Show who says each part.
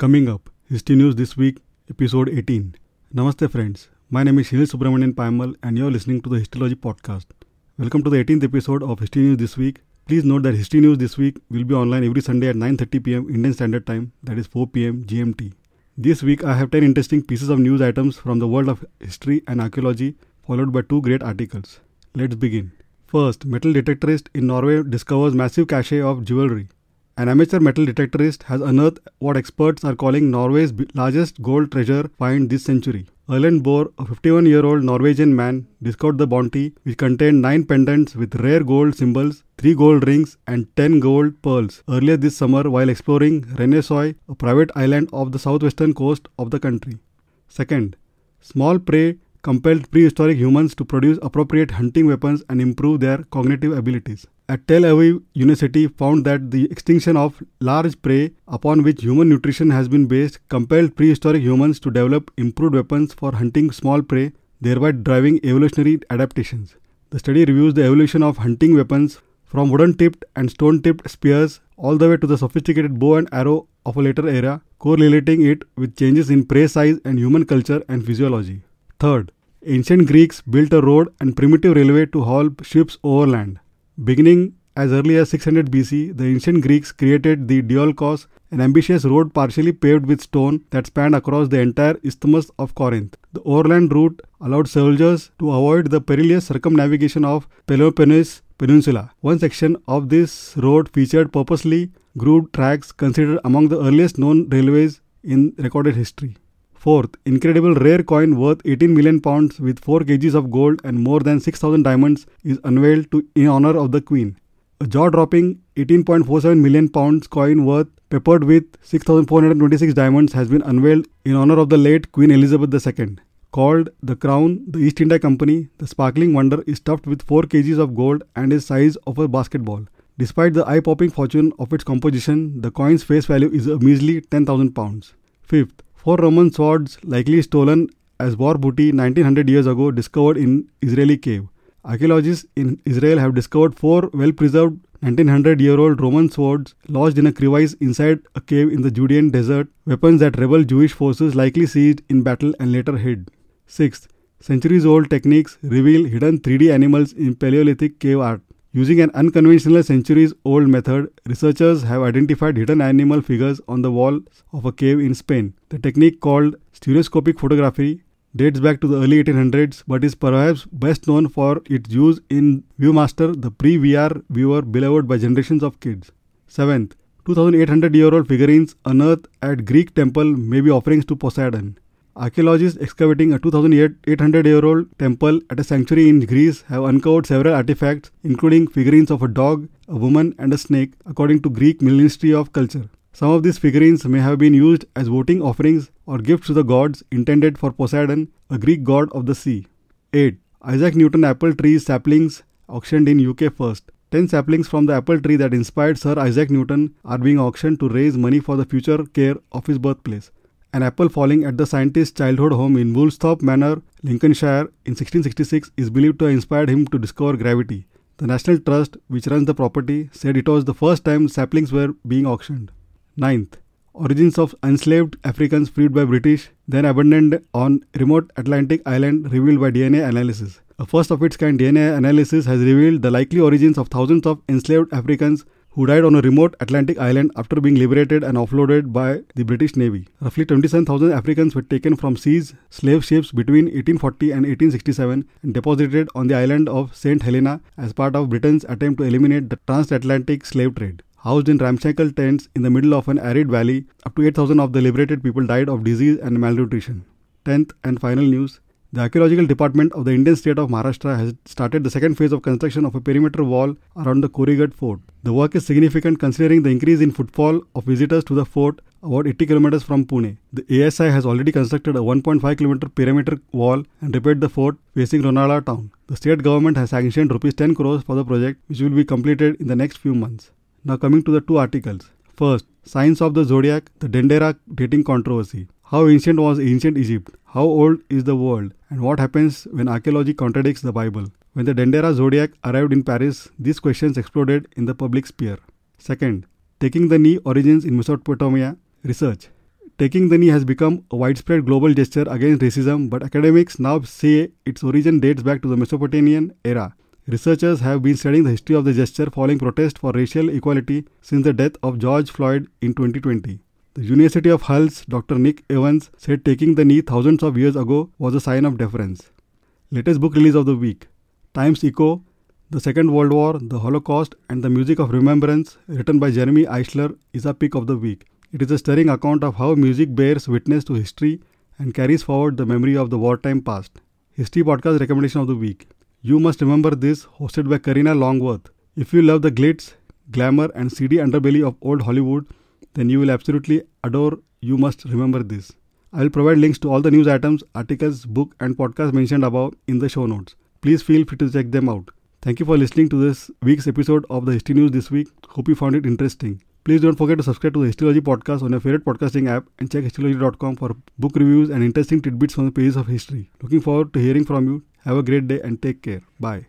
Speaker 1: Coming up, History News This Week, Episode 18. Namaste, friends. My name is Shilil Subramanian Paimal, and you're listening to the Historylogy Podcast. Welcome to the 18th episode of History News This Week. Please note that History News This Week will be online every Sunday at 9.30 pm Indian Standard Time, that is 4 pm GMT. This week, I have 10 interesting pieces of news items from the world of history and archaeology, followed by two great articles. Let's begin. First, metal detectorist in Norway discovers massive cache of jewelry. An amateur metal detectorist has unearthed what experts are calling Norway's largest gold treasure find this century. Erlend Bore, a 51 year old Norwegian man, discovered the bounty which contained 9 pendants with rare gold symbols, 3 gold rings, and 10 gold pearls earlier this summer while exploring Rennesøy, a private island off the southwestern coast of the country. Second, small prey compelled prehistoric humans to produce appropriate hunting weapons and improve their cognitive abilities. At Tel Aviv University found that the extinction of large prey upon which human nutrition has been based compelled prehistoric humans to develop improved weapons for hunting small prey, thereby driving evolutionary adaptations. The study reviews the evolution of hunting weapons from wooden tipped and stone tipped spears all the way to the sophisticated bow and arrow of a later era, correlating it with changes in prey size and human culture and physiology. Third, ancient Greeks built a road and primitive railway to haul ships overland. Beginning as early as 600 BC, the ancient Greeks created the Diolkos, an ambitious road partially paved with stone that spanned across the entire isthmus of Corinth. The overland route allowed soldiers to avoid the perilous circumnavigation of Peloponnese Peninsula. One section of this road featured purposely grooved tracks considered among the earliest known railways in recorded history. Fourth, incredible rare coin worth 18 million pounds with 4 kgs of gold and more than 6,000 diamonds is unveiled to, in honor of the Queen. A jaw-dropping 18.47 million pounds coin worth peppered with 6,426 diamonds has been unveiled in honor of the late Queen Elizabeth II. Called the Crown, the East India Company, the sparkling wonder is stuffed with 4 kgs of gold and is size of a basketball. Despite the eye-popping fortune of its composition, the coin's face value is a measly 10,000 pounds. Fifth, Four Roman swords, likely stolen as war booty 1900 years ago, discovered in Israeli cave. Archaeologists in Israel have discovered four well preserved 1900 year old Roman swords lodged in a crevice inside a cave in the Judean desert, weapons that rebel Jewish forces likely seized in battle and later hid. Sixth, centuries old techniques reveal hidden 3D animals in Paleolithic cave art. Using an unconventional centuries old method, researchers have identified hidden animal figures on the walls of a cave in Spain. The technique called stereoscopic photography dates back to the early 1800s but is perhaps best known for its use in Viewmaster, the pre VR viewer beloved by generations of kids. 7th, 2800 year old figurines unearthed at Greek temple may be offerings to Poseidon. Archaeologists excavating a 2800 year old temple at a sanctuary in Greece have uncovered several artifacts, including figurines of a dog, a woman, and a snake, according to Greek Ministry of Culture. Some of these figurines may have been used as voting offerings or gifts to the gods intended for Poseidon, a Greek god of the sea. 8. Isaac Newton apple trees saplings auctioned in UK first. 10 saplings from the apple tree that inspired Sir Isaac Newton are being auctioned to raise money for the future care of his birthplace. An apple falling at the scientist's childhood home in Woolsthorpe Manor, Lincolnshire, in 1666 is believed to have inspired him to discover gravity. The National Trust, which runs the property, said it was the first time saplings were being auctioned. Ninth, origins of enslaved Africans freed by British, then abandoned on remote Atlantic island revealed by DNA analysis. A first of its kind DNA analysis has revealed the likely origins of thousands of enslaved Africans who died on a remote Atlantic island after being liberated and offloaded by the British Navy. Roughly 27,000 Africans were taken from seas slave ships between 1840 and 1867 and deposited on the island of St. Helena as part of Britain's attempt to eliminate the transatlantic slave trade. Housed in ramshackle tents in the middle of an arid valley, up to 8,000 of the liberated people died of disease and malnutrition. Tenth and final news the Archaeological Department of the Indian state of Maharashtra has started the second phase of construction of a perimeter wall around the Korigad fort. The work is significant considering the increase in footfall of visitors to the fort about 80 kilometers from Pune. The ASI has already constructed a 1.5 kilometer perimeter wall and repaired the fort facing Lonavala town. The state government has sanctioned rupees 10 crores for the project which will be completed in the next few months. Now coming to the two articles. First, Signs of the Zodiac, the Dendera dating controversy. How ancient was ancient Egypt? How old is the world? And what happens when archaeology contradicts the Bible? When the Dendera zodiac arrived in Paris, these questions exploded in the public sphere. Second, taking the knee origins in Mesopotamia, research. Taking the knee has become a widespread global gesture against racism, but academics now say its origin dates back to the Mesopotamian era. Researchers have been studying the history of the gesture following protest for racial equality since the death of George Floyd in 2020. University of Hull's Dr. Nick Evans said taking the knee thousands of years ago was a sign of deference. Latest book release of the week Times Echo, The Second World War, The Holocaust, and the Music of Remembrance, written by Jeremy Eichler, is a pick of the week. It is a stirring account of how music bears witness to history and carries forward the memory of the wartime past. History Podcast Recommendation of the Week You Must Remember This, hosted by Karina Longworth. If you love the glitz, glamour, and seedy underbelly of old Hollywood, then you will absolutely adore You Must Remember This. I will provide links to all the news items, articles, book, and podcast mentioned above in the show notes. Please feel free to check them out. Thank you for listening to this week's episode of the History News this week. Hope you found it interesting. Please don't forget to subscribe to the Historylogy podcast on your favorite podcasting app and check historylogy.com for book reviews and interesting tidbits from the pages of history. Looking forward to hearing from you. Have a great day and take care. Bye.